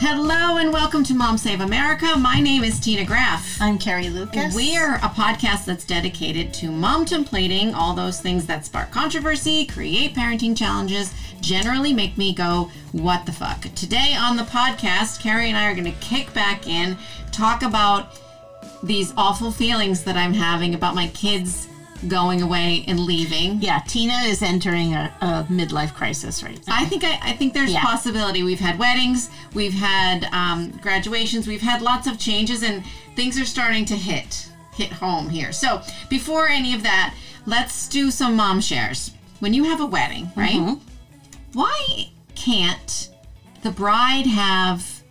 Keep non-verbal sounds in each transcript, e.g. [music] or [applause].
Hello and welcome to Mom Save America. My name is Tina Graff. I'm Carrie Lucas. We're a podcast that's dedicated to mom templating all those things that spark controversy, create parenting challenges, generally make me go, what the fuck? Today on the podcast, Carrie and I are going to kick back in, talk about these awful feelings that I'm having about my kids going away and leaving. Yeah, Tina is entering a, a midlife crisis right now. I think I, I think there's Yeah. possibility. We've had weddings, we've had um, graduations, we've had lots of changes, and things are starting to hit hit home here. So before any of that, let's do some mom shares. When you have a wedding, right? Mm-hmm. Why can't the bride have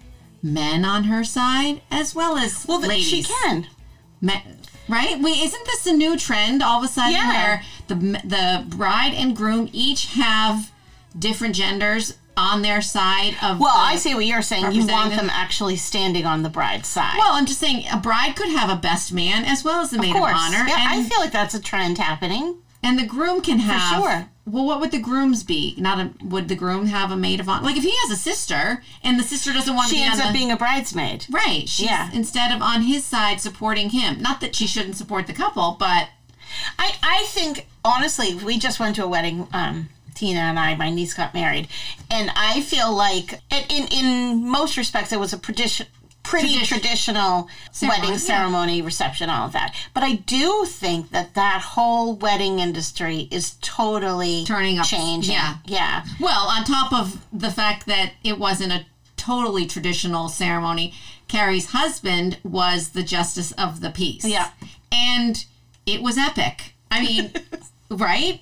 men on her side as well as well, ladies? she can. Me- right? Wait, isn't this a new trend all of a sudden Yeah. where the the bride and groom each have different genders on their side of? Well, the- I see what you're saying. You want them actually standing on the bride's side. Well, I'm just saying a bride could have a best man as well as the maid of of, honor, yeah, I feel like that's a trend happening. And the groom can have. sure. Well, what would the grooms be? Not a would the groom have a maid of honor? Like if he has a sister and the sister doesn't want to She be ends on up the being a bridesmaid. right, she's Yeah. instead of on his side supporting him. Not that she shouldn't support the couple, but I, I think honestly, we just went to a wedding. Um, Tina and I, my niece got married, and I feel like in, in most respects it was a tradition. Pretty Tradition. traditional Ceremony, wedding yeah. ceremony, reception, all of that. But I do think that that whole wedding industry is totally Turning up- changing. yeah. yeah. Well, on top of the fact that it wasn't a totally traditional ceremony, Carrie's husband was the justice of the peace. Yeah. And it was epic. I mean, [laughs] right?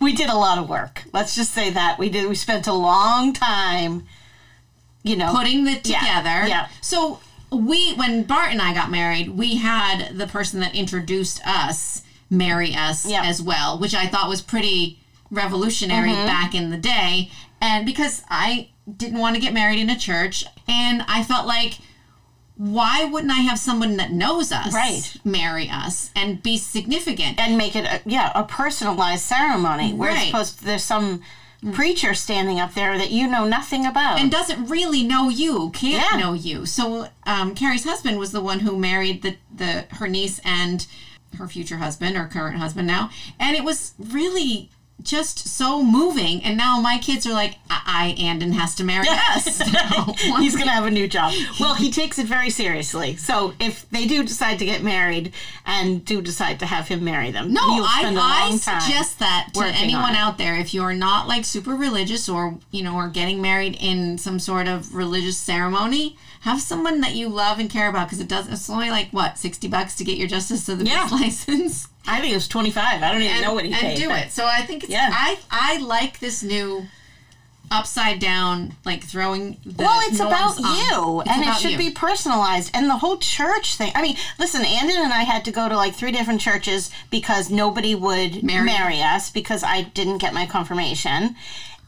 we did a lot of work. Let's just say that we did. We spent a long time, you know, Putting it Yeah, together. yeah. So we, when Bart and I got married, we had the person that introduced us marry us Yeah. as well, which I thought was pretty revolutionary Mm-hmm. back in the day. And because I didn't want to get married in a church, and I felt like, why wouldn't I have someone that knows us Right. marry us and be significant? and make it a, yeah a personalized ceremony. Where Right. supposed there's some preacher standing up there that you know nothing about. and doesn't really know you, can't Yeah. know you. So um, Carrie's husband was the one who married the, the her niece and her future husband or current husband now, and it was really just so moving. And now my kids are like, I, I Andon has to marry us. [laughs] now." [laughs] He's gonna have a new job. Well, he takes it very seriously. So if they do decide to get married and do decide to have him marry them, No, I, I suggest that to anyone out there. If you're not like super religious or, you know, or getting married in some sort of religious ceremony, have someone that you love and care about because it does, it's only like, what, 60 bucks to get your justice of the Yeah. peace [laughs] license? I think it was 25. I don't even know what he and paid. do but- it. So I think it's, Yeah. I, I like this new upside down, like throwing the Well, it's about on. you, It's and it should you. be personalized. And the whole church thing. I mean, listen, Andon and I had to go to like three different churches because nobody would Marry. marry, us because I didn't get my confirmation.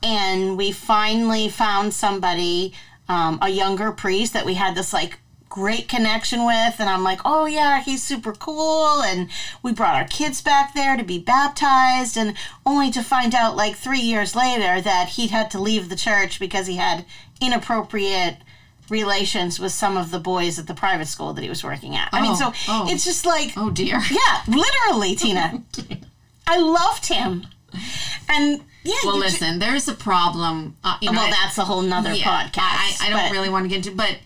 And we finally found somebody, um, a younger priest that we had this like great connection with and I'm like, "Oh yeah, he's super cool." And we brought our kids back there to be baptized and only to find out like 3 years later that he'd had to leave the church because he had inappropriate relations with some of the boys at the private school that he was working at. I mean, Oh, so oh. it's just like Oh, dear. [laughs] yeah, literally, Tina. [laughs] I loved him. And yeah, Well, you ju- listen, there's a problem. Uh, you know, well, I- that's a whole nother Yeah, podcast. I, I don't but- really want to get into, but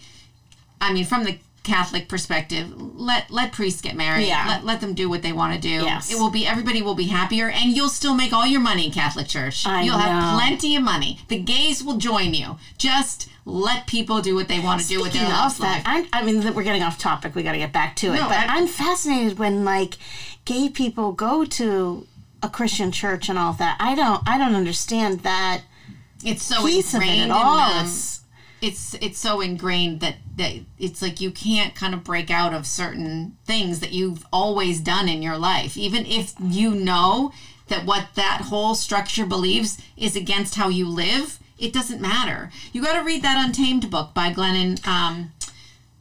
I mean, from the Catholic perspective, let let priests get married. Yeah. Let, let them do what they want to do. Yes. It will be everybody will be happier, and you'll still make all your money. In Catholic Church. I you'll have plenty of money. The gays will join you. Just let people do what they want to do with their lives. of I'm, I mean, we're getting off topic. We got to get back to it. No, but I- I'm fascinated when like gay people go to a Christian church and all that. I don't. I don't understand that It's so piece of it ingrained at all. them. It's- it's it's so ingrained that that it's like you can't kind of break out of certain things that you've always done in your life even if you know that what that whole structure believes is against how you live it doesn't matter you got to read that untamed book by glennon um,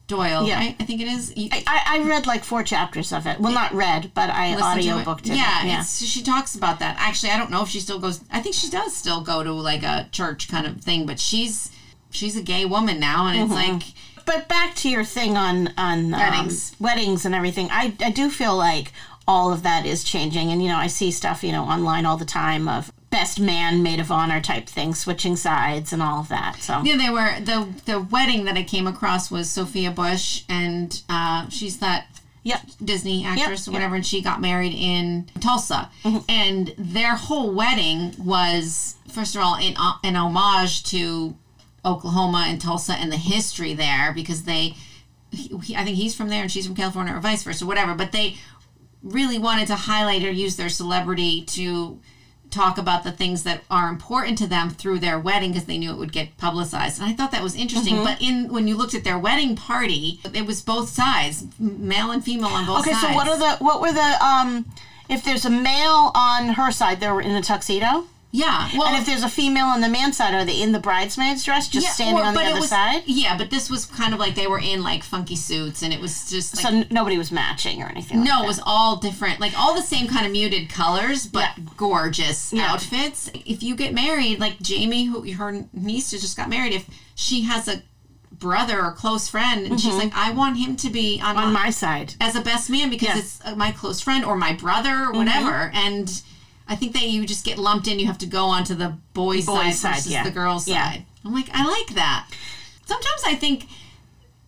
doyle Yeah. right i think it is You- I, I read like four chapters of it. Well, not read, but I audio it. booked it. Yeah, yeah. It's, she talks about that. Actually, I don't know if she still goes. I think she does still go to like a church kind of thing, but she's she's a gay woman now, and it's like But back to your thing on on um, Weddings. weddings and everything. I I do feel like all of that is changing, and you know I see stuff you know online all the time of best man maid of honor type thing, switching sides and all of that. So yeah, they were the the wedding that I came across was Sophia Bush, and uh, she's that yep, Disney actress or yep. whatever, and she got married in Tulsa. And their whole wedding was, first of all, in, uh, an homage to Oklahoma and Tulsa and the history there because they, he, I think he's from there and she's from California or vice versa, whatever. But they really wanted to highlight or use their celebrity to talk about the things that are important to them through their wedding because they knew it would get publicized and i thought that was interesting Mm-hmm. but in when you looked at their wedding party it was both sides male and female on both Okay, sides Okay, so what are the what were the um if there's a male on her side, they were in a tuxedo, yeah well and if there's a female on the man's side, are they in the bridesmaid's dress, just yeah, standing or- on the but it other was- side? yeah but this was kind of like they were in like funky suits and it was just like So n- nobody was matching or anything. like No, it was all different, like all the same kind of muted colors, but gorgeous Yeah. outfits. If you get married, like Jamie, who her niece just got married, if she has a brother or close friend, and she's like, I want him to be on, on my, my side. as a best man because Yeah. it's uh, my close friend or my brother or whatever, and. I think that you just get lumped in. You have to go onto the boys' Boys' side side, versus yeah. the girls' Yeah. side. I'm like, I like that. Sometimes I think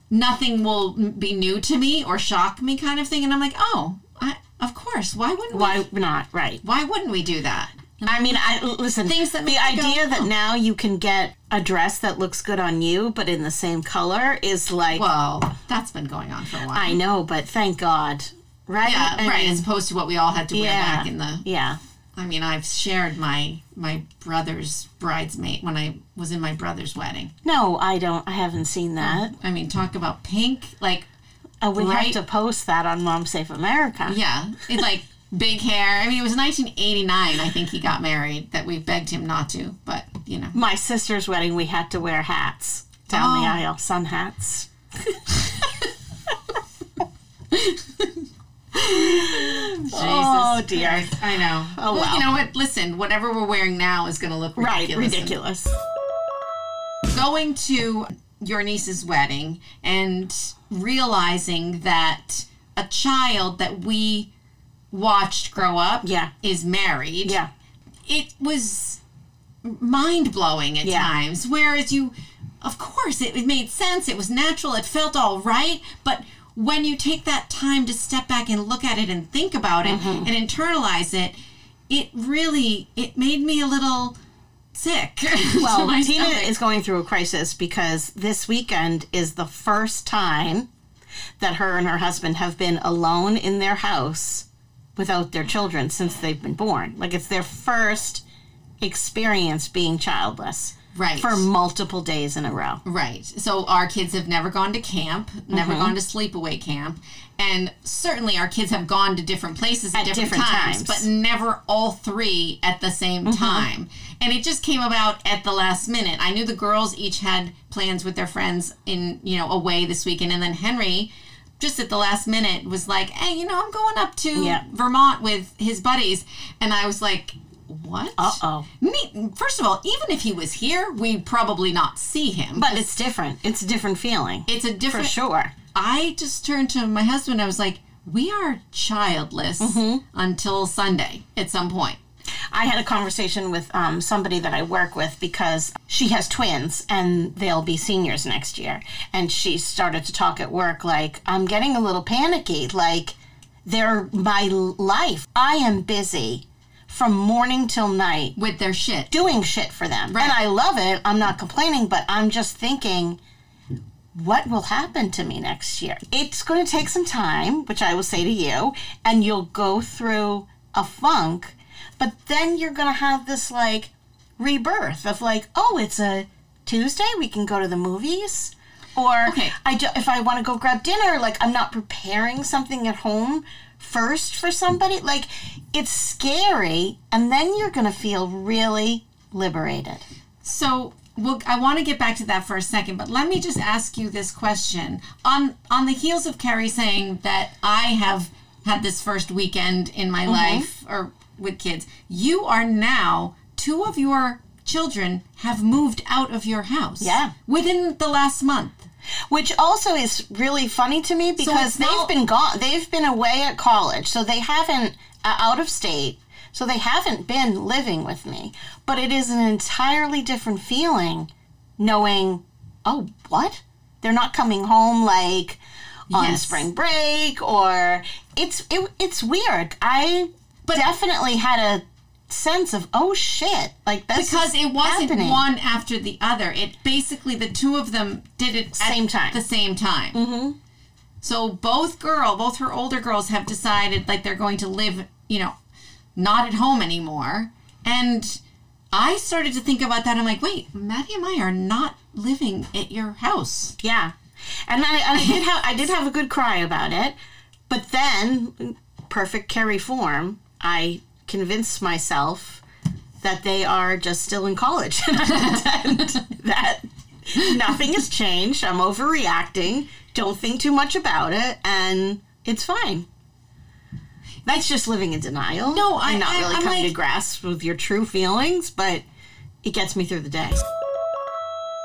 nothing will be new to me or shock me, kind of thing, and I'm like, oh, I, of course. Why wouldn't we? Why not? Right. Why wouldn't we do that? I mean, I listen. Things that the you go, idea that "Oh." now you can get a dress that looks good on you, but in the same color, is like Well, that's been going on for a while. I know, but thank God, right? yeah, I right. mean, As opposed to what we all had to wear yeah, back in the. yeah. I mean, I've shared my my brother's bridesmaid when I was in my brother's wedding. No, I don't. I haven't seen that. I mean, talk about pink, like Uh, we Right. have to post that on Mom Safe America. yeah, it like [laughs] big hair. I mean, it was 1989. I think he got married. That we begged him not to, but you know. My sister's wedding, we had to wear hats down the Oh. aisle, sun hats. [laughs] [laughs] [laughs] Oh, dear. Christ, I know. Oh, well, well. you know what? Listen, whatever we're wearing now is going to look Right, ridiculous. ridiculous. Going to your niece's wedding and realizing that a child that we watched grow up Yeah. is married. Yeah. It was mind blowing at Yeah. times. Whereas you, of course, it, it made sense. It was natural. It felt all right. But when you take that time to step back and look at it and think about it Mm-hmm. and internalize it, it really it made me a little sick. [laughs] Well, my Tina stomach. is going through a crisis because this weekend is the first time that her and her husband have been alone in their house without their children since they've been born. Like it's their first experience being childless right for multiple days in a row. Right. So our kids have never gone to camp, never Mm-hmm. gone to sleepaway camp, and certainly our kids have gone to different places at, At different, different times, times. but never all three at the same Mm-hmm. time. And it just came about at the last minute. I knew the girls each had plans with their friends in, you know, away this weekend, and then Henry just at the last minute was like, "Hey, you know, I'm going up to Yeah. Vermont with his buddies." And I was like, "What?" Uh-oh. Me- First of all, even if he was here, we'd probably not see him. But it's different. It's a different feeling. it's a different. for sure. I just turned to my husband. I was like, "We are childless Mm-hmm. until Sunday at some point." I had a conversation with um, somebody that I work with because she has twins and they'll be seniors next year. And she started to talk at work like, I'm getting a little panicky. Like, they're my life. I am busy from morning till night with their shit. doing shit for them. Right. And I love it. I'm not complaining, but I'm just thinking, what will happen to me next year? It's going to take some time, which I will say to you, and you'll go through a funk, but then you're going to have this like rebirth of like, oh, it's a Tuesday, we can go to the movies. Or Okay. I do, if I want to go grab dinner, like I'm not preparing something at home first for somebody. Like it's scary, and then you're going to feel really liberated. So, well, I want to get back to that for a second, but let me just ask you this question: on on the heels of Carrie saying that I have had this first weekend in my mm-hmm. life or with kids, you are now two of your children have moved out of your house. Yeah. Within the last month. Which also is really funny to me because it's they've been gone. They've been away at college, so they haven't uh, out of state. So they haven't been living with me. But it is an entirely different feeling knowing, oh, what? They're not coming home like on Yes. spring break or it's it, it's weird. I definitely had a sense of oh shit, like this Because it wasn't happening. one after the other. It basically the two of them did it Same at time. the same time. Mm-hmm. So both girl, both her older girls have decided like they're going to live, you know, not at home anymore. And I started to think about that. I'm like, wait, Maddie and I are not living at your house. Yeah, and I, and I did have I did have a good cry about it, but then, perfect Carrie form, I convinced myself that they are just still in college, [laughs] and that nothing has changed. I'm overreacting. Don't think too much about it, and it's fine. That's just living in denial. No, I'm not I- really I'm coming to grasp with your true feelings, but it gets me through the day.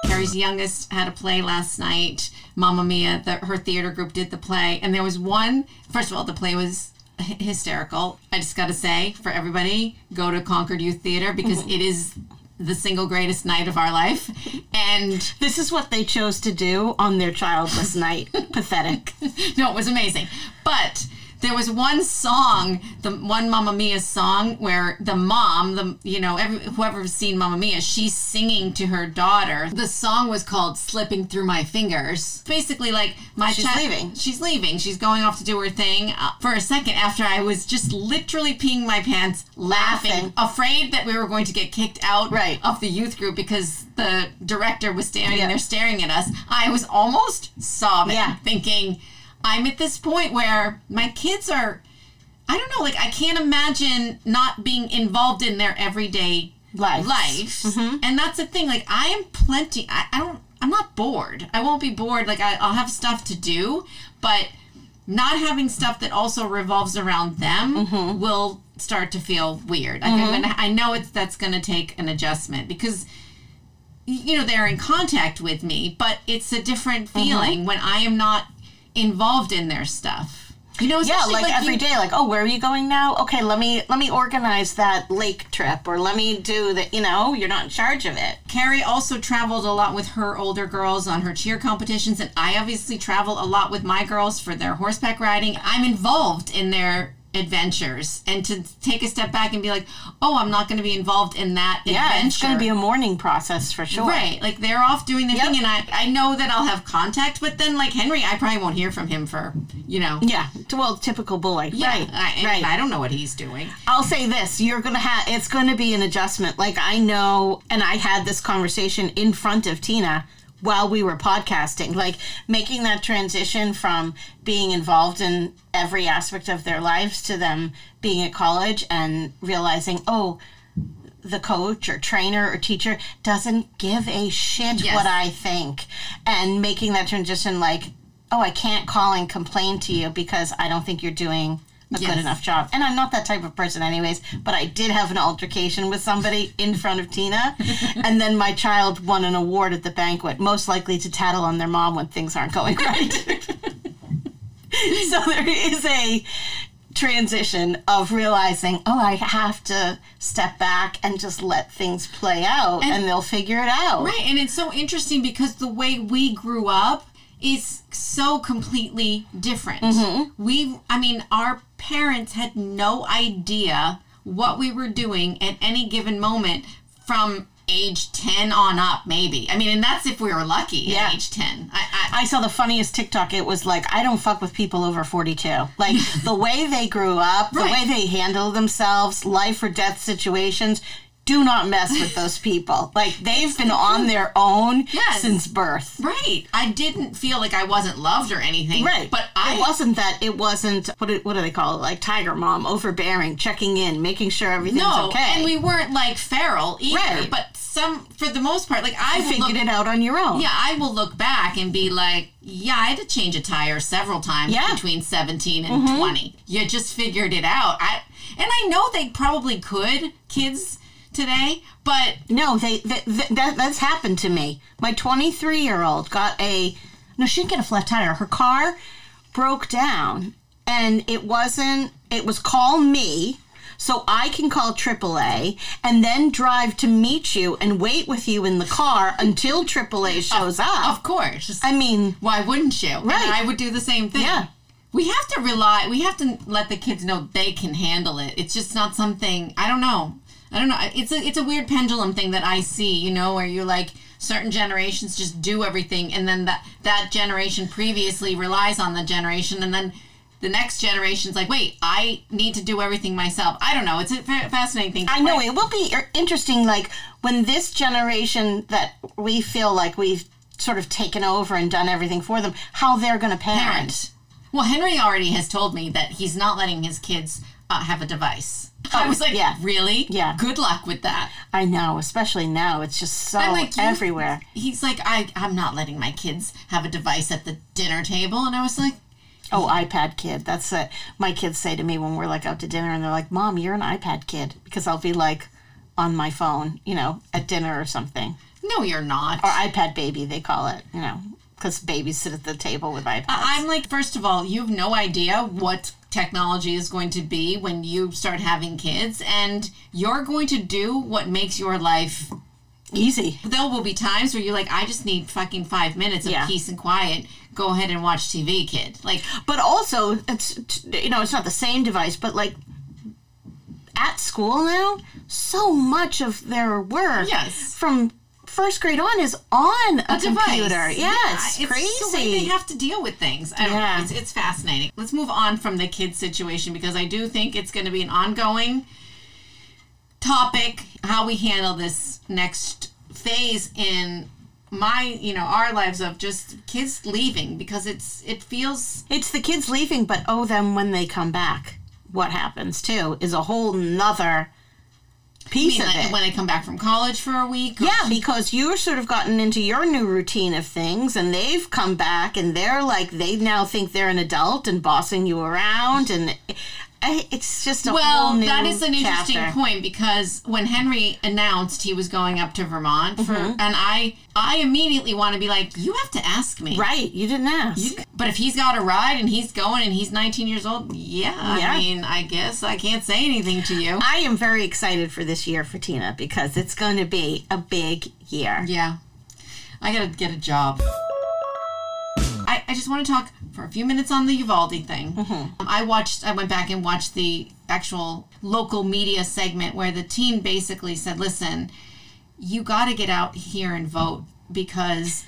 Carrie's youngest had a play last night. Mamma Mia, That her theater group did the play, and there was one. First of all, the play was hy- hysterical. I just got to say, for everybody, go to Concord Youth Theater because mm-hmm. it is the single greatest night of our life. And This is what they chose to do on their childless night. [laughs] Pathetic. no, it was amazing. But there was one song, the one Mamma Mia song, where the mom, the you know, every, whoever's seen Mamma Mia, she's singing to her daughter. The song was called "Slipping Through My Fingers." Basically, like my She's child- leaving. She's leaving. She's going off to do her thing. Uh, for a second, after I was just literally peeing my pants, laughing, Laughing. afraid that we were going to get kicked out Right. of the youth group because the director was standing Yeah. there staring at us. I was almost sobbing, Yeah. thinking, I'm at this point where my kids are, I don't know, like I can't imagine not being involved in their everyday Lives. life. Mm-hmm. And that's the thing, like I am plenty, I, I don't, I'm not bored. I won't be bored. Like I, I'll have stuff to do, but not having stuff that also revolves around them mm-hmm. will start to feel weird. Like I'm mm-hmm. gonna, I know it's that's going to take an adjustment because you know they're in contact with me but it's a different feeling when i am not involved in their stuff you know Yeah, especially like, every you- day, like, oh, where are you going now? Okay, let me let me organize that lake trip, or let me do that. You know, you're not in charge of it. carrie also traveled a lot with her older girls on her cheer competitions and i obviously travel a lot with my girls for their horseback riding i'm involved in their adventures and to take a step back and be like oh i'm not going to be involved in that Yeah, adventure it's going to be a mourning process for sure. Right, like they're off doing their Yep. thing, and I I know that I'll have contact, but then like Henry, I probably won't hear from him for you know. Yeah, well, typical boy. Yeah, right, I, right. I don't know what he's doing. I'll say this: you're gonna have it's going to be an adjustment. Like I know, and I had this conversation in front of Tina while we were podcasting, like making that transition from being involved in every aspect of their lives to them being at college and realizing, oh, the coach or trainer or teacher doesn't give a shit Yes. what I think, and making that transition like, oh, I can't call and complain to you because I don't think you're doing a Yes. good enough job. And I'm not that type of person, anyways. But I did have an altercation with somebody in front of Tina, [laughs] and then my child won an award at the banquet, most likely to tattle on their mom when things aren't going [laughs] right. so there is a transition of realizing, oh, I have to step back and just let things play out, and, they'll figure it out. Right, and it's so interesting because the way we grew up is so completely different. Mm-hmm. We, I mean, our parents had no idea what we were doing at any given moment from age 10 on up maybe i mean and that's if we were lucky Yeah. at age 10 I, I, I saw the funniest TikTok. It was like, I don't fuck with people over 42. Like, [laughs] the way they grew up, the way they handle themselves, life or death situations, do not mess with those people. Like, they've been on their own Yes. since birth. right i didn't feel like i wasn't loved or anything Right. but i it wasn't that, it wasn't, what do, what do they call it? Like, tiger mom, overbearing, checking in, making sure everything's no okay. and we weren't like feral either Right. but some for the most part like i figured look, it out on your own. Yeah, I will look back and be like, yeah, I had to change a tire several times Yeah. between 17 and mm-hmm. 20. You just figured it out. I and I know they probably could. Kids today, but No, they, they, th that that's happened to me. My 23 year old got a no, she didn't get a flat tire. Her car broke down, and it wasn't. It was call me. So I can call AAA and then drive to meet you and wait with you in the car until AAA shows up. of course. I mean, Why wouldn't you? Right. And I would do the same thing. Yeah. We have to rely, we have to let the kids know they can handle it. It's just not something, I don't know. I don't know. It's a, it's a weird pendulum thing that I see, you know, where you're like, certain generations just do everything and then that, that generation previously relies on the generation and then the next generation's like, wait, I need to do everything myself. I don't know. It's a fascinating thing. I know it will be er, interesting, like when this generation that we feel like we've sort of taken over and done everything for them, how they're going to parent. parent. Well, Henry already has told me that he's not letting his kids uh, have a device. I was like, yeah. really? Yeah. Good luck with that. I know, especially now, it's just so I'm like, everywhere. He's like, I, I'm not letting my kids have a device at the dinner table. And I was like, Oh, iPad kid. That's it. My kids say to me when we're like out to dinner and they're like, Mom, you're an iPad kid. Because I'll be like on my phone, you know, at dinner or something. no, you're not. Or iPad baby, they call it, you know, because babies sit at the table with iPads. I'm like, first of all, you have no idea what technology is going to be when you start having kids, and you're going to do what makes your life. Easy. There will be times where you're like, I just need fucking five minutes of Yeah. peace and quiet. Go ahead and watch TV, kid. Like, But also, it's, you know, it's not the same device, but like at school now, so much of their work Yes. from first grade on is on a, a computer. Yeah, it's, it's crazy. the way they have to deal with things. I Yeah. It's, it's fascinating. Let's move on from the kids situation because I do think it's going to be an ongoing topic how we handle this next phase in my you know our lives of just kids leaving because it's it feels It's the kids leaving, but oh, them when they come back, what happens too is a whole nother I piece mean, of like, it. when they come back from college for a week yeah, because you're sort of gotten into your new routine of things, and they've come back, and they're like they now think they're an adult and bossing you around, and I- it's just a whole Well, that is an interesting chapter. point because when Henry announced he was going up to Vermont for, Mm-hmm. and I, I immediately want to be like, you have to ask me, Right, you didn't ask. But if he's got a ride and he's going and he's 19 years old, yeah, Yeah. I mean, I guess I can't say anything to you. I am very excited for this year for Tina because it's going to be a big year. Yeah, I gotta get a job. I, I just want to talk for a few minutes on the Uvalde thing. Um, I watched, I went back and watched the actual local media segment where the team basically said, listen, you got to get out here and vote because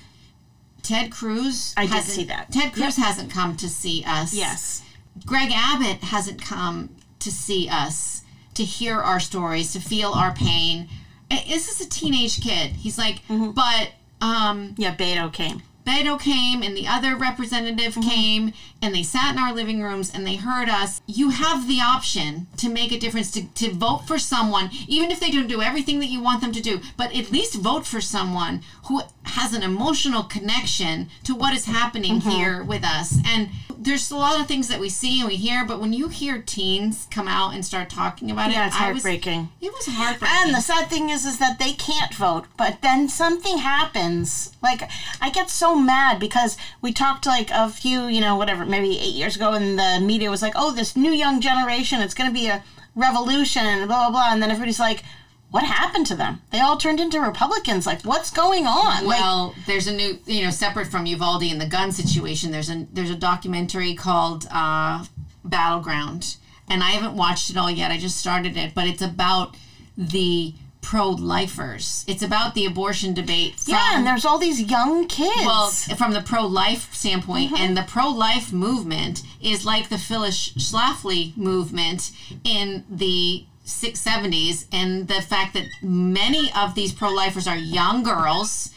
Ted Cruz. I did see that. Ted Cruz hasn't come to see us. Yes. Greg Abbott hasn't come to see us, to hear our stories, to feel our pain. This is a teenage kid. He's like, Mm-hmm. but um, Yeah, Beto came. Beto came and the other representative Mm-hmm. came and they sat in our living rooms and they heard us. You have the option to make a difference, to, to vote for someone, even if they don't do everything that you want them to do, but at least vote for someone who has an emotional connection to what is happening Mm-hmm. here with us. And there's a lot of things that we see and we hear, but when you hear teens come out and start talking about Yeah, it, it's I was- heartbreaking. it was heartbreaking. And the sad thing is, is that they can't vote, but then something happens. Like I get so mad because we talked like a few, you know, whatever, maybe eight years ago, and the media was like, "Oh, this new young generation, it's going to be a revolution," and blah blah blah. And then everybody's like, "What happened to them? They all turned into Republicans. Like, what's going on?" like, Well, there's a new, you know, separate from Uvalde and the gun situation. There's a there's a documentary called uh, Battleground, and I haven't watched it all yet. I just started it, but it's about the pro-lifers. It's about the abortion debate. From, yeah, and there's all these young kids. well, from the pro-life standpoint, mm-hmm. and the pro-life movement is like the Phyllis Schlafly movement in the six seventies, and the fact that many of these pro-lifers are young girls,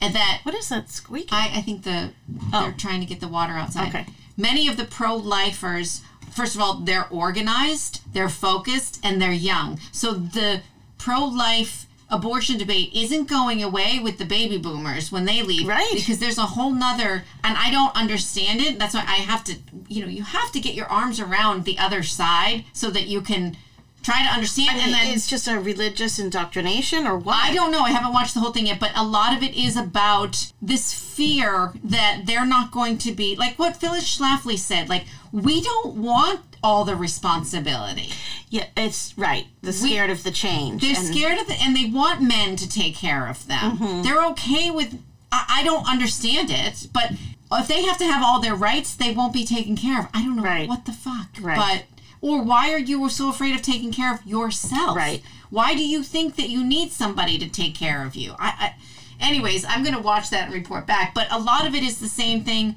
and that what is that squeaking? I, I think the they're oh. trying to get the water outside. Okay. Many of the pro-lifers, first of all, they're organized, they're focused, and they're young. So the pro-life abortion debate isn't going away with the baby boomers when they leave. Right. Because there's a whole nother and I don't understand it. That's why I have to you know, you have to get your arms around the other side so that you can try to understand and then it's just a religious indoctrination or what? I don't know. I haven't watched the whole thing yet, but a lot of it is about this fear that they're not going to be like what Phyllis Schlafly said. Like we don't want all the responsibility. Yeah, it's right. The scared of the change. They're and- scared of it, and they want men to take care of them. Mm-hmm. They're okay with. I, I don't understand it, but if they have to have all their rights, they won't be taken care of. I don't know Right. what the fuck. Right. But or why are you so afraid of taking care of yourself? Right. Why do you think that you need somebody to take care of you? I. I anyways, I'm gonna watch that and report back. But a lot of it is the same thing.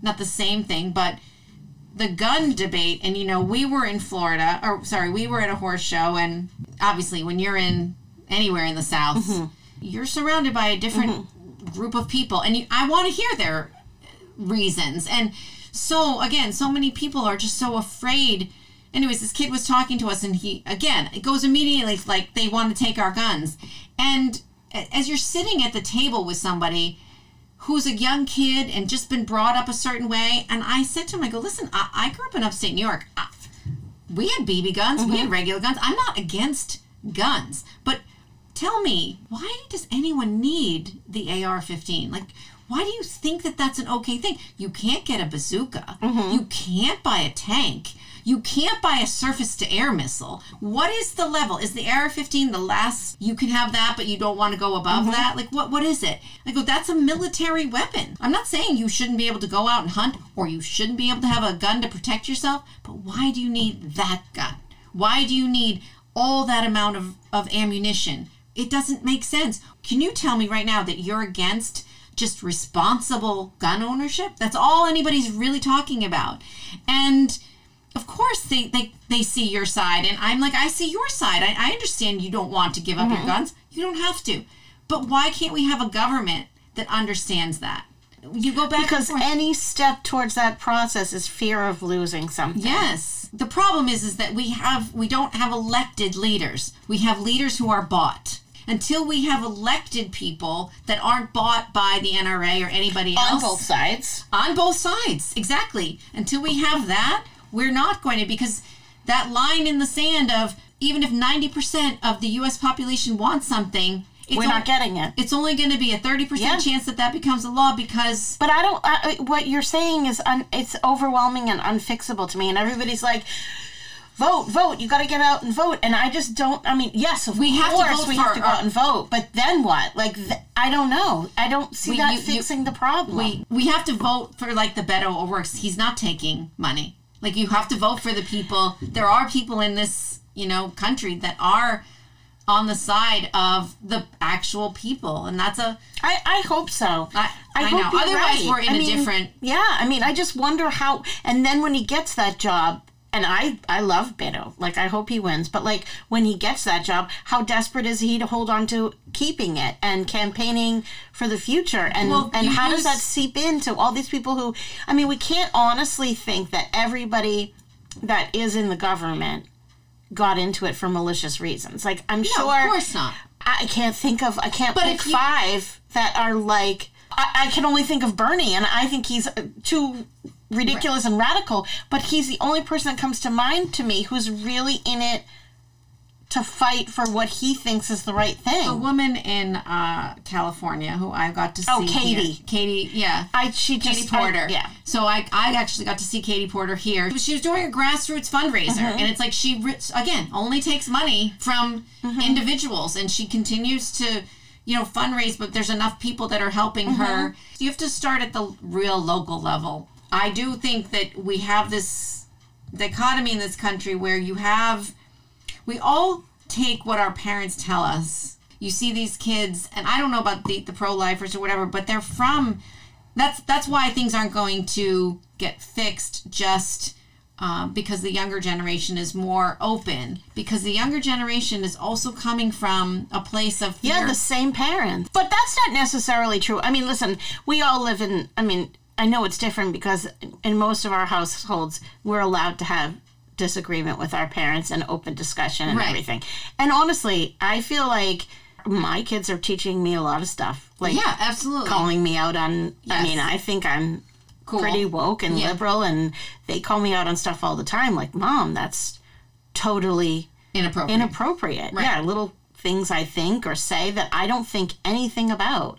Not the same thing, but the gun debate and you know we were in florida or sorry we were at a horse show and obviously when you're in anywhere in the south mm-hmm. you're surrounded by a different mm-hmm. group of people and you, i want to hear their reasons and so again so many people are just so afraid anyways this kid was talking to us and he again it goes immediately like they want to take our guns and as you're sitting at the table with somebody who's a young kid and just been brought up a certain way. And I said to him, I go, listen, I, I grew up in upstate New York. I, we had BB guns, we had mm-hmm. regular guns. I'm not against guns, but tell me, why does anyone need the AR 15? Like, why do you think that that's an okay thing? You can't get a bazooka. Mm-hmm. You can't buy a tank. You can't buy a surface to air missile. What is the level? Is the AR 15 the last you can have that, but you don't want to go above mm-hmm. that? Like, what, what is it? I go, that's a military weapon. I'm not saying you shouldn't be able to go out and hunt or you shouldn't be able to have a gun to protect yourself, but why do you need that gun? Why do you need all that amount of, of ammunition? It doesn't make sense. Can you tell me right now that you're against just responsible gun ownership? That's all anybody's really talking about. And of course they, they, they see your side and I'm like, I see your side. I, I understand you don't want to give up your mm-hmm. guns. You don't have to. But why can't we have a government that understands that? You go back because any step towards that process is fear of losing something. Yes. The problem is is that we have we don't have elected leaders. We have leaders who are bought. Until we have elected people that aren't bought by the NRA or anybody On else On both sides. on both sides. Exactly. Until we have that, we're not going to because that line in the sand of even if 90% of the US population wants something, it's We're not getting it. it's only going to be a 30% Yeah. chance that that becomes a law because But I don't. I, what you're saying is un, it's overwhelming and unfixable to me, and everybody's like, "Vote, vote! You got to get out and vote." And I just don't. I mean, yes, of We have to course vote we have to go our- out and vote, but then what? Like, th- I don't know. I don't see We- that you- you- fixing the problem. we we have to vote for like the Beto O'Rourke's. He's not taking money. Like you have to vote for the people. There are people in this you know country that are on the side of the actual people, and that's a I, I hope so. I- I hope know. Otherwise, right. we're in I a mean, different- Yeah, I mean, I just wonder how. And then when he gets that job, and I I love Beto. Like I hope he wins, but like when he gets that job, how desperate is he to hold on to keeping it and campaigning for the future? And Well, and how does that seep into all these people who? I mean, we can't honestly think that everybody that is in the government got into it for malicious reasons. Like I'm no, sure. of course not. I can't think of I can't But pick you- five that are like I, I can only think of Bernie and I think he's uh, too ridiculous and radical but he's the only person that comes to mind to me who's really in it to fight for what he thinks is the right thing. A woman in uh, California who I got to see. Oh, here- Katie. Katie, yeah. I she just Katie Porter. I- yeah. So I, I actually got to see Katie Porter here. She was doing a grassroots fundraiser, Mm-hmm. and it's like she again only takes money from Mm-hmm. individuals, and she continues to, you know, fundraise. But there's enough people that are helping Mm-hmm. her. You have to start at the real local level. I do think that we have this dichotomy in this country where you have we all take what our parents tell us. You see these kids, and I don't know about the, the pro lifers or whatever, but they're from. That's that's why things aren't going to get fixed just um, because the younger generation is more open. Because the younger generation is also coming from a place of fear. Yeah, the same parents. But that's not necessarily true. I mean, listen, we all live in, I mean, I know it's different because in most of our households, we're allowed to have disagreement with our parents and open discussion and Right. everything. And honestly, I feel like my kids are teaching me a lot of stuff. Like yeah, absolutely. calling me out on, I mean, I think I'm Cool. pretty woke and Yeah. liberal and they call me out on stuff all the time like, "Mom, that's totally inappropriate. inappropriate. Yeah, little things I think or say that I don't think anything about.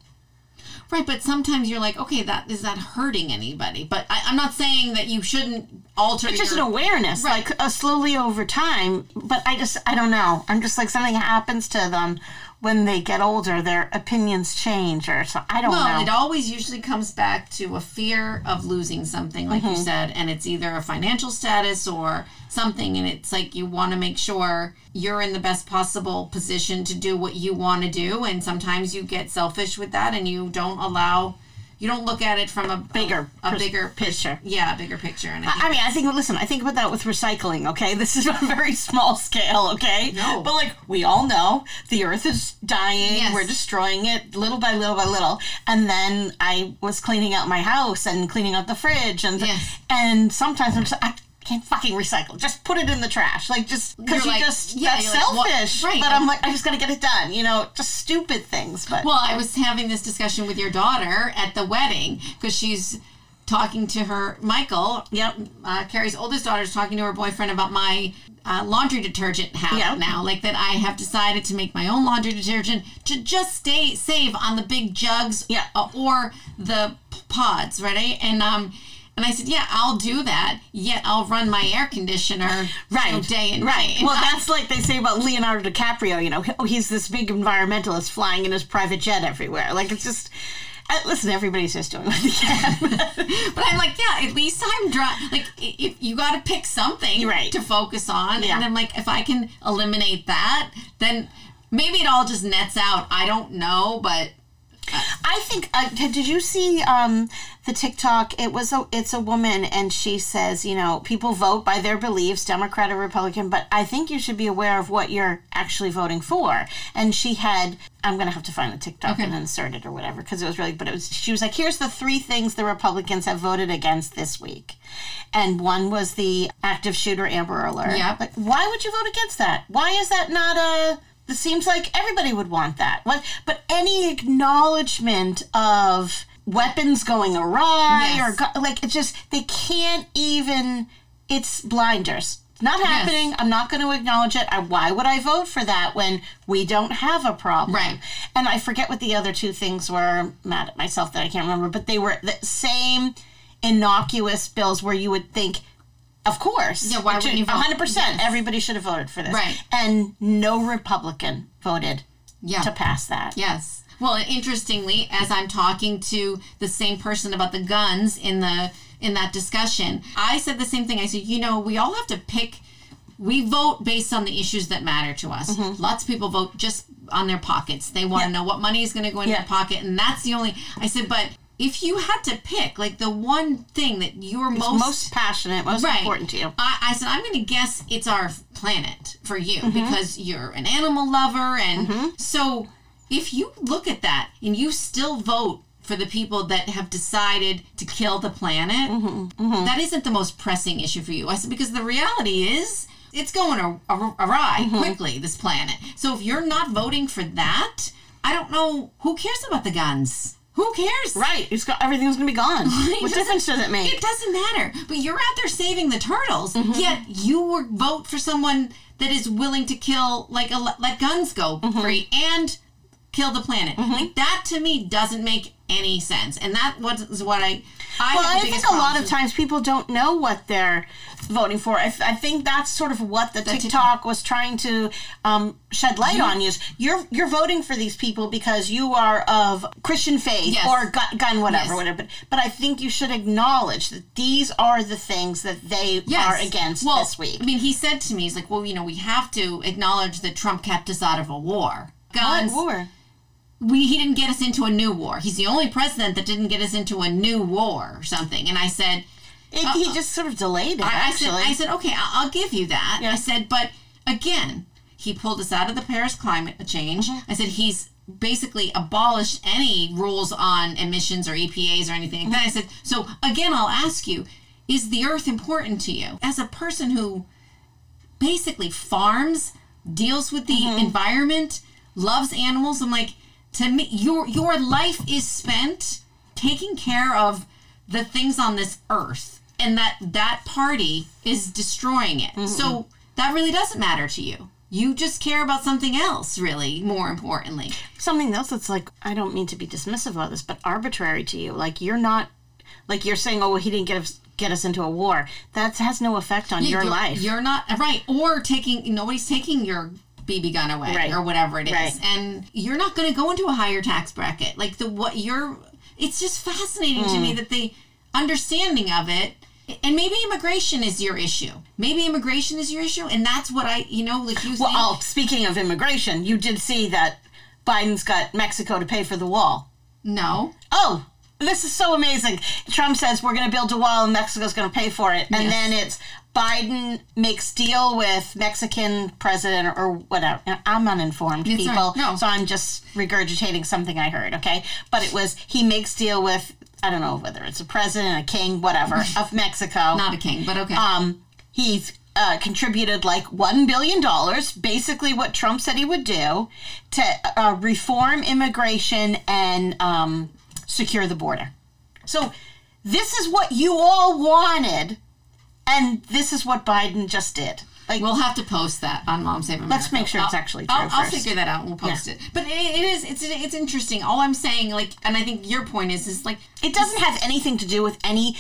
Right, but sometimes you're like, okay, that is that hurting anybody? But I, I'm not saying that you shouldn't alter. It's just an awareness, Right. like uh, slowly over time. But I just, I don't know. I'm just like something happens to them when they get older. Their opinions change, or so I don't Well, know. it always usually comes back to a fear of losing something, like Mm-hmm. you said, and it's either a financial status or something, and it's like you want to make sure you're in the best possible position to do what you want to do, and sometimes you get selfish with that, and you don't allow, you don't look at it from a Bigger a pers- bigger picture. yeah, a bigger picture, and I think I mean, I think. Listen, I think about that with recycling. Okay, [laughs] this is on a very small scale. Okay, No. but like we all know, the Earth is dying. Yes. We're destroying it little by little by little. And then I was cleaning out my house and cleaning out the fridge, and Yes. and sometimes I'm just I can't fucking recycle. Just put it in the trash, like just because You're like- just yeah, that's you're like, selfish. right. But I'm like, I just gotta get it done. You know, just stupid things. But Well, I was having this discussion with your daughter at the wedding because she's talking to her Michael. Yep. Uh, Carrie's oldest daughter is talking to her boyfriend about my uh, laundry detergent habit Yep. now. Like that, I have decided to make my own laundry detergent to just stay save on the big jugs. Yeah. uh, or the pods, right? And um. And I said, "Yeah, I'll do that. Yet I'll run my air conditioner Right. you know, day and Right. night." Well, that's like they say about Leonardo DiCaprio. You know, oh, he's this big environmentalist flying in his private jet everywhere. Like it's just. Uh, listen, everybody's just doing what they can. [laughs] [laughs] But I'm like, yeah, at least I'm dry. Like, if you got to pick something Right. to focus on, Yeah. and I'm like, if I can eliminate that, then maybe it all just nets out. I don't know, but I think. Uh, did you see um, the TikTok? It was a. It's a woman, and she says, you know, people vote by their beliefs, Democrat or Republican. But I think you should be aware of what you're actually voting for. And she had. I'm gonna have to find the TikTok and insert it or whatever because it was really. But it was. She was like, here's the three things the Republicans have voted against this week, and one was the active shooter Amber Alert. Yep. Like, why would you vote against that? Why is that not a? It seems like everybody would want that. What? But any acknowledgement of weapons going awry Yes. or like it just they can't even. It's blinders. It's not happening. I'm not going to acknowledge it. I, why would I vote for that when we don't have a problem? Right. And I forget what the other two things were. I'm mad at myself that I can't remember, but they were the same innocuous bills where you would think, of course. Yeah, why wouldn't you vote? 100%. Yes. Everybody should have voted for this. Right. And no Republican voted yeah. to pass that. Yes. Well, interestingly, as I'm talking to the same person about the guns in the in that discussion, I said the same thing. I said, you know, we all have to pick. We vote based on the issues that matter to us. Lots of people vote just on their pockets. They want to Mm-hmm. Yeah. know what money is going to go in Yeah. their pocket, and that's the only. I said, but if you had to pick, like the one thing that you're most Most passionate, most important to you. I, I said, I'm going to guess it's our planet for you Mm-hmm. because you're an animal lover. And so if you look at that and you still vote for the people that have decided to kill the planet, Mm-hmm. that isn't the most pressing issue for you. I said, because the reality is it's going ar- ar- awry Mm-hmm. quickly, this planet. So if you're not voting for that, I don't know who cares about the guns. Who cares? Right. It's got, everything's going to be gone. [laughs] what difference does it make? It doesn't matter. But you're out there saving the turtles, Mm-hmm. yet you vote for someone that is willing to kill, like, a, let guns go Mm-hmm. free and kill the planet. Like that to me doesn't make any sense, and that was what I. I Well, I think a lot of times people don't know what they're voting for. I, I think that's sort of what the, TikTok was trying to um, shed light on. Is you're you're voting for these people because you are of Christian faith Yes. or gun, gun whatever, Yes. whatever. But, but I think you should acknowledge that these are the things that they Yes. are against well, this week. I mean, he said to me, he's like, well, you know, we have to acknowledge that Trump kept us out of a war. What Guns. war? We he didn't get us into a new war. He's the only president that didn't get us into a new war or something. And I said, It, he just sort of delayed it. Uh, I, I said, I said, okay, I'll, I'll give you that. Yeah. I said, but again, he pulled us out of the Paris climate change. Mm-hmm. I said he's basically abolished any rules on emissions or EPAs or anything like that. I said, so again, I'll ask you, is the earth important to you as a person who basically farms, deals with the Mm-hmm. environment, loves animals? I'm like, to me, your your life is spent taking care of the things on this earth, and that that party is destroying it. Mm-hmm. So that really doesn't matter to you. You just care about something else, really, more importantly. Something else that's like, I don't mean to be dismissive of this, but arbitrary to you. Like, you're not, like, you're saying, oh, well, he didn't get us, get us into a war. That has no effect on your you're, life. You're not right, or taking nobody's taking your BB gun away Right. or whatever it is, Right. and you're not going to go into a higher tax bracket. Like the what you're, it's just fascinating to Mm. me that the understanding of it. And maybe immigration is your issue. Maybe immigration is your issue, and that's what I, you know, like you well, oh, speaking of immigration, you did see that Biden's got Mexico to pay for the wall. no, Oh, this is so amazing. Trump says we're going to build a wall and Mexico's going to pay for it. And Yes. then it's Biden makes deal with Mexican president or, whatever. I'm uninformed, It's people. right. No. So I'm just regurgitating something I heard, okay? But it was he makes deal with, I don't know whether it's a president, a king, whatever, [laughs] of Mexico. not a king, but okay. Um, he's uh, contributed like $1 billion, basically what Trump said he would do, to uh, reform immigration and um, secure the border. So this is what you all wanted, and this is what Biden just did. Like, We'll have to post that on Mom Save America. Let's make sure it's actually true I'll, I'll first. figure that out and we'll post it. But it, it is it's it's interesting. All I'm saying, like, and I think your point is, is like, it doesn't have anything to do with any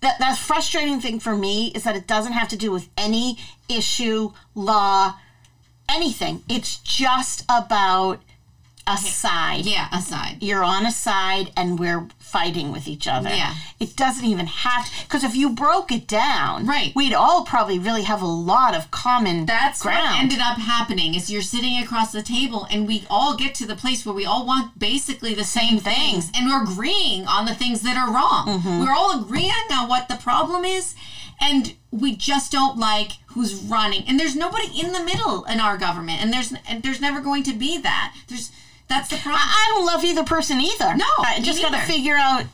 that that frustrating thing for me is that it doesn't have to do with any issue law anything it's just about a side yeah, aside. you're on a side and we're fighting with each other Yeah. it doesn't even have to, because if you broke it down Right. we'd all probably really have a lot of common That's ground what ended up happening. Is you're sitting across the table, and we all get to the place where we all want basically the same things, and we're agreeing on the things that are wrong. Mm-hmm. We're all agreeing on what the problem is, and we just don't like who's running. And there's nobody in the middle in our government, and there's and there's never going to be that. There's that's the problem. I don't love either person either. No, I just got to figure out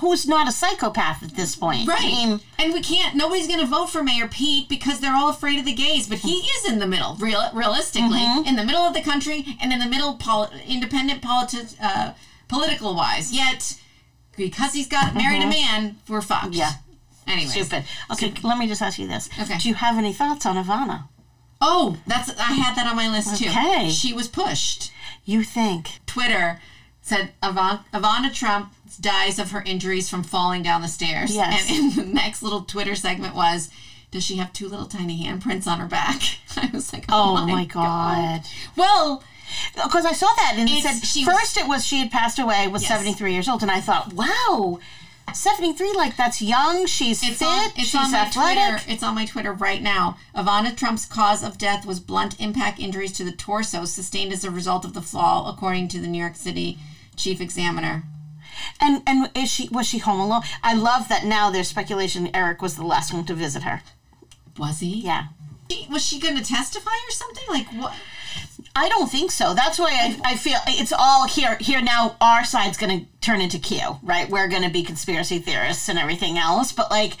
who's not a psychopath at this point. Right. I mean, and we can't, nobody's going to vote for Mayor Pete because they're all afraid of the gays. But he is in the middle, real, realistically, Mm-hmm. in the middle of the country and in the middle, poli- independent politi- uh, political wise. Yet, because he's got married a man, we're fucked. Mm-hmm. Yeah. Anyways. stupid. Okay, let me just ask you this. Okay. Do you have any thoughts on Ivana? Oh, that's I had that on my list too. Okay. She was pushed. You think? Twitter said Ivan- Ivana Trump dies of her injuries from falling down the stairs. Yes. And, the next little Twitter segment was, does she have two little tiny handprints on her back? [laughs] I was like, oh, Oh my god. Well, Because I saw that and it said she was- first it was she had passed away was Yes. 73 years old and I thought, wow, 73 like that's young, she's it's fit, on, it's she's on my athletic. Twitter. It's on my Twitter right now. Ivana Trump's cause of death was blunt impact injuries to the torso sustained as a result of the fall, according to the New York City chief examiner. And and is she was she home alone? I love that now there's speculation Eric was the last one to visit her. Was he? Yeah. Was she going to testify or something? Like what? I don't think so. That's why I, I feel it's all here. Here now, our side's going to turn into Q, right? We're going to be conspiracy theorists and everything else. But like,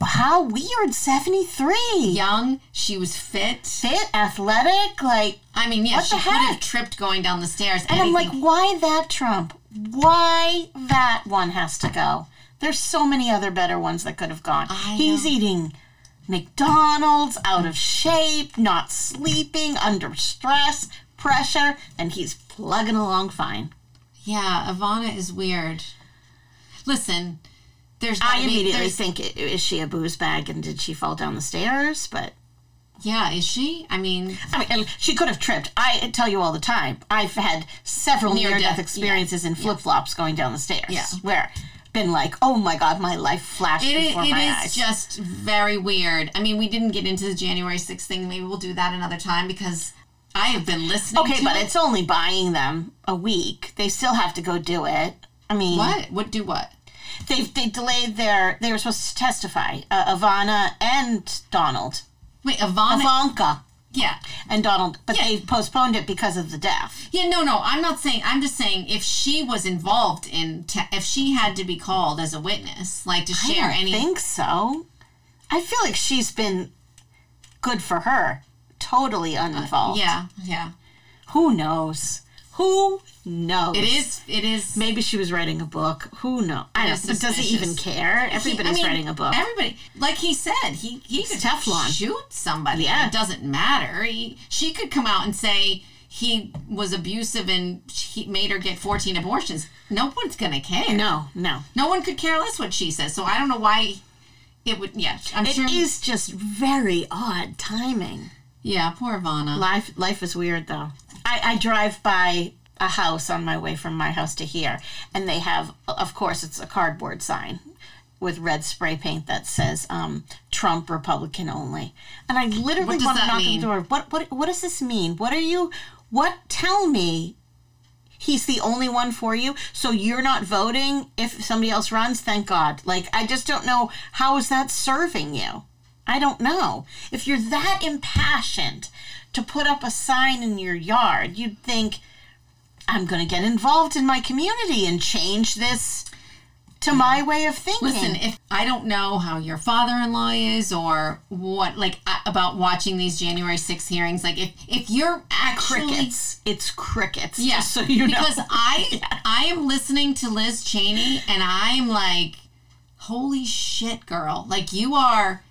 how weird! Seventy three, Young, she was fit. fit, athletic, like. I mean, yeah, she could have tripped going down the stairs. And I'm like, why that Trump? Why that one has to go? There's so many other better ones that could have gone. I He's know. eating McDonald's, out of shape, not sleeping, under stress, pressure, and he's plugging along fine. yeah, Ivana is weird. Listen, there's. I be- immediately there's- think, is she a booze bag and did she fall down the stairs? But Yeah, is she? I mean, I mean, she could have tripped. I tell you all the time. I've had several Near near-death death, experiences in flip-flops going down the stairs. Yeah. where been like, oh my god, my life flashed it, before it my is eyes. just very weird. I mean, we didn't get into the January 6th thing. Maybe we'll do that another time because I have been listening. okay, but it. it's only buying them a week. They still have to go do it. I mean, what? What do what? they they delayed their. They were supposed to testify, uh, Ivana and Donald, Wait, Ivana? Ivanka yeah. and Donald, but Yeah. they postponed it because of the death. Yeah, no, no. I'm not saying. I'm just saying if she was involved in, te- if she had to be called as a witness, like to share I don't any. think so. I feel like she's been good for her, totally uh, uninvolved. yeah, yeah. Who knows? Who knows? It is. It is. Maybe she was writing a book. Who knows? I It don't. Does he even care? Everybody's He- I mean, writing a book. Everybody, like he said, he he could Teflon. shoot somebody. Yeah. it doesn't matter. He, she could come out and say he was abusive and he made her get 14 abortions. No one's gonna care. no, no. No one could care less what she says. So I don't know why it would. Yeah, I'm It sure. is just very odd timing. Yeah, poor Ivana. Life life is weird though. I, I drive by a house on my way from my house to here, and they have, of course, it's a cardboard sign with red spray paint that says um, "Trump Republican only." And I literally want to knock on the door. What what what does this mean? What are you? What tell me? He's the only one for you, so you're not voting if somebody else runs. Thank God. Like I just don't know how is that serving you. I don't know. If you're that impassioned to put up a sign in your yard, you'd think, I'm going to get involved in my community and change this to my way of thinking. Listen, if I don't know how your father-in-law is or what, like uh, about watching these January 6 hearings, like if if you're actually crickets. It's crickets. Yeah, Just so you know. because [laughs] I I am listening to Liz Cheney and I'm like, holy shit, girl! Like you are,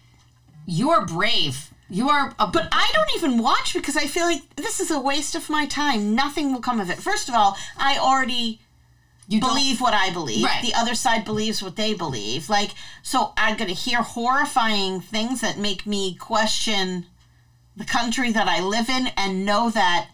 you are brave. You are a But I don't even watch because I feel like this is a waste of my time. Nothing will come of it. First of all, I already you believe what I believe. Right. The other side believes what they believe. Like, so I'm going to hear horrifying things that make me question the country that I live in and know that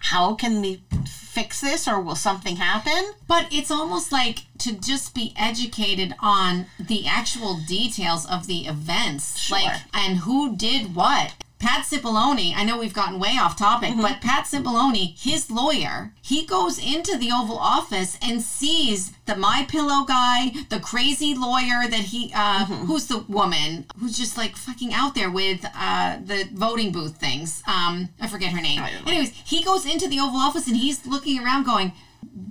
how can we fix this or will something happen? But it's almost like to just be educated on the actual details of the events, Sure. like and who did what. Pat Cipollone, I know we've gotten way off topic, Mm-hmm. but Pat Cipollone, his lawyer, he goes into the Oval Office and sees the My Pillow guy, the crazy lawyer that he, uh, Mm-hmm. who's the woman who's just like fucking out there with uh, the voting booth things. Um, I forget her name. Anyways, he goes into the Oval Office and he's looking around, going,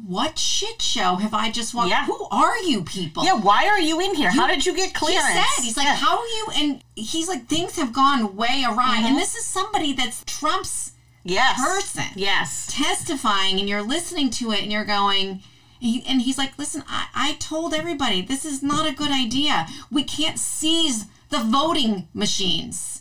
"What shit show have I just watched? Yeah. Who are you people?" Yeah, why are you in here? how did you get He clearance? said, he's like, Yeah. how are you? And he's like, things have gone way awry. Mm-hmm. And this is somebody that's Trump's yes. person. Yes. testifying, and you're listening to it, and you're going, he, and he's like, listen, I, I told everybody this is not a good idea. We can't seize the voting machines.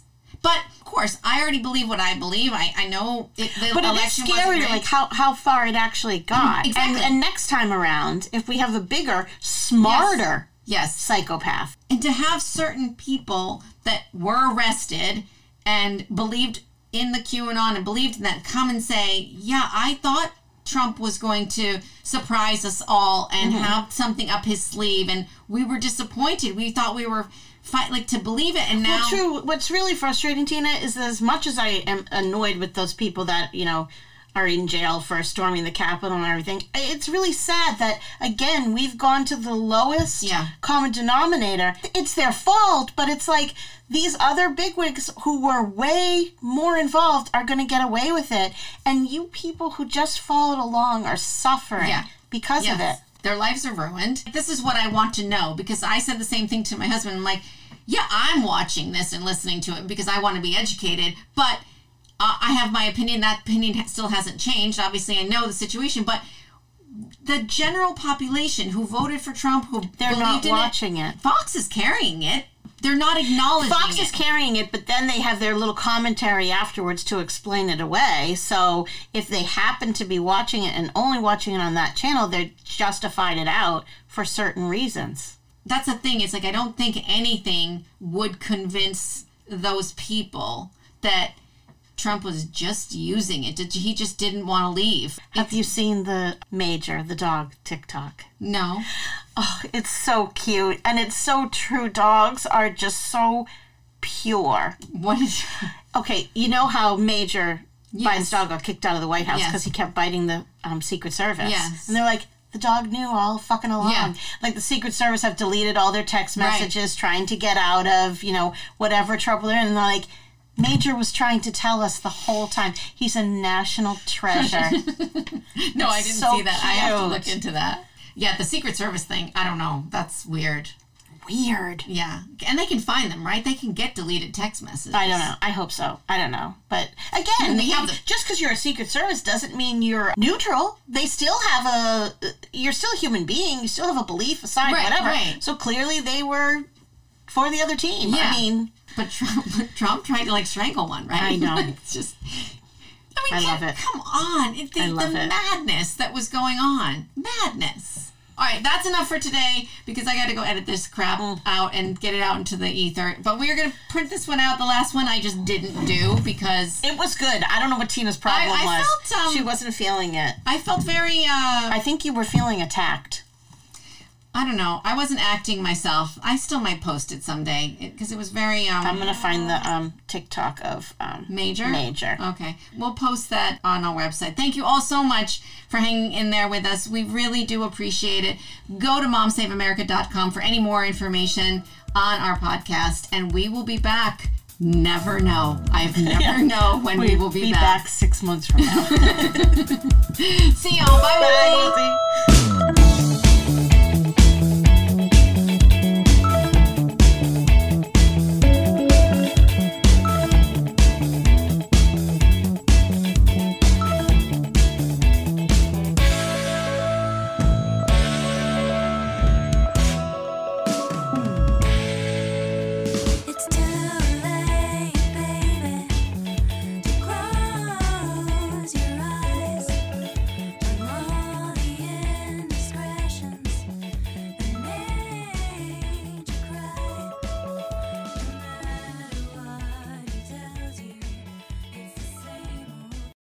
But of course, I already believe what I believe. I, I know it, the But it is election scary, wasn't like how, how far it actually got. Exactly. And, and next time around, if we have a bigger, smarter yes, psychopath, and to have certain people that were arrested and believed in the QAnon and believed in that come and say, yeah, I thought Trump was going to surprise us all and Mm-hmm. have something up his sleeve, and we were disappointed. We thought we were fight like to believe it, and now Well, true. What's really frustrating, Tina, is as much as I am annoyed with those people that you know are in jail for storming the Capitol and everything, it's really sad that again we've gone to the lowest Yeah. common denominator. It's their fault, but it's like these other bigwigs who were way more involved are going to get away with it, and you people who just followed along are suffering Yeah. because of it. Their lives are ruined. This is what I want to know because I said the same thing to my husband. I'm like, yeah, I'm watching this and listening to it because I want to be educated, but uh, I have my opinion. That opinion still hasn't changed. Obviously, I know the situation, but the general population who voted for Trump, who They're not in watching it. Fox is carrying it. They're not acknowledging Fox it. is carrying it, but then they have their little commentary afterwards to explain it away. So if they happen to be watching it and only watching it on that channel, they're justified it out for certain reasons. that's the thing. It's like I don't think anything would convince those people that Trump was just using it. Did he just didn't want to leave? Have you seen the Major, the dog TikTok? No. Oh, it's so cute and it's so true. Dogs are just so pure. What is? [laughs] Okay, you know how Major Yes. Biden's dog got kicked out of the White House Yes. because he kept biting the um, Secret Service. Yes. And they're like, the dog knew all fucking along. Yeah. Like the Secret Service have deleted all their text Right. messages trying to get out of, you know, whatever trouble they're in. And they're like, Major was trying to tell us the whole time. He's a national treasure. [laughs] No, I didn't so see that. I have to look into that. Yeah, the Secret Service thing. I don't know. That's weird. weird. Yeah, and they can find them, right? They can get deleted text messages. I don't know. I hope so. I don't know. But again, they have the- just because you're a Secret Service doesn't mean you're neutral. They still have a. Uh, you're still a human being. You still have a belief, a side, Right, whatever. right. So clearly they were for the other team. Yeah. I mean, But Trump, [laughs] Trump tried to like strangle one, right? I [laughs] know. it's just. I mean, I love come- it. Come on, it, the, I love the it. madness that was going on, madness. All right, that's enough for today because I got to go edit this crap Mm. out and get it out into the ether. But we are gonna print this one out. The last one I just didn't do because it was good. I don't know what Tina's problem I was. felt, um, she wasn't feeling it. I felt very. uh I think you were feeling attacked. I don't know. I wasn't acting myself. I still might post it someday because it was very um I'm gonna find the um, TikTok of um, major. Major. Okay, we'll post that on our website. Thank you all so much for hanging in there with us. We really do appreciate it. Go to momsaveamerica.com for any more information on our podcast, and we will be back. Never know. I've never [laughs] know when we, will be, back. six months from now. [laughs] [laughs] See y'all. Bye bye. Bye.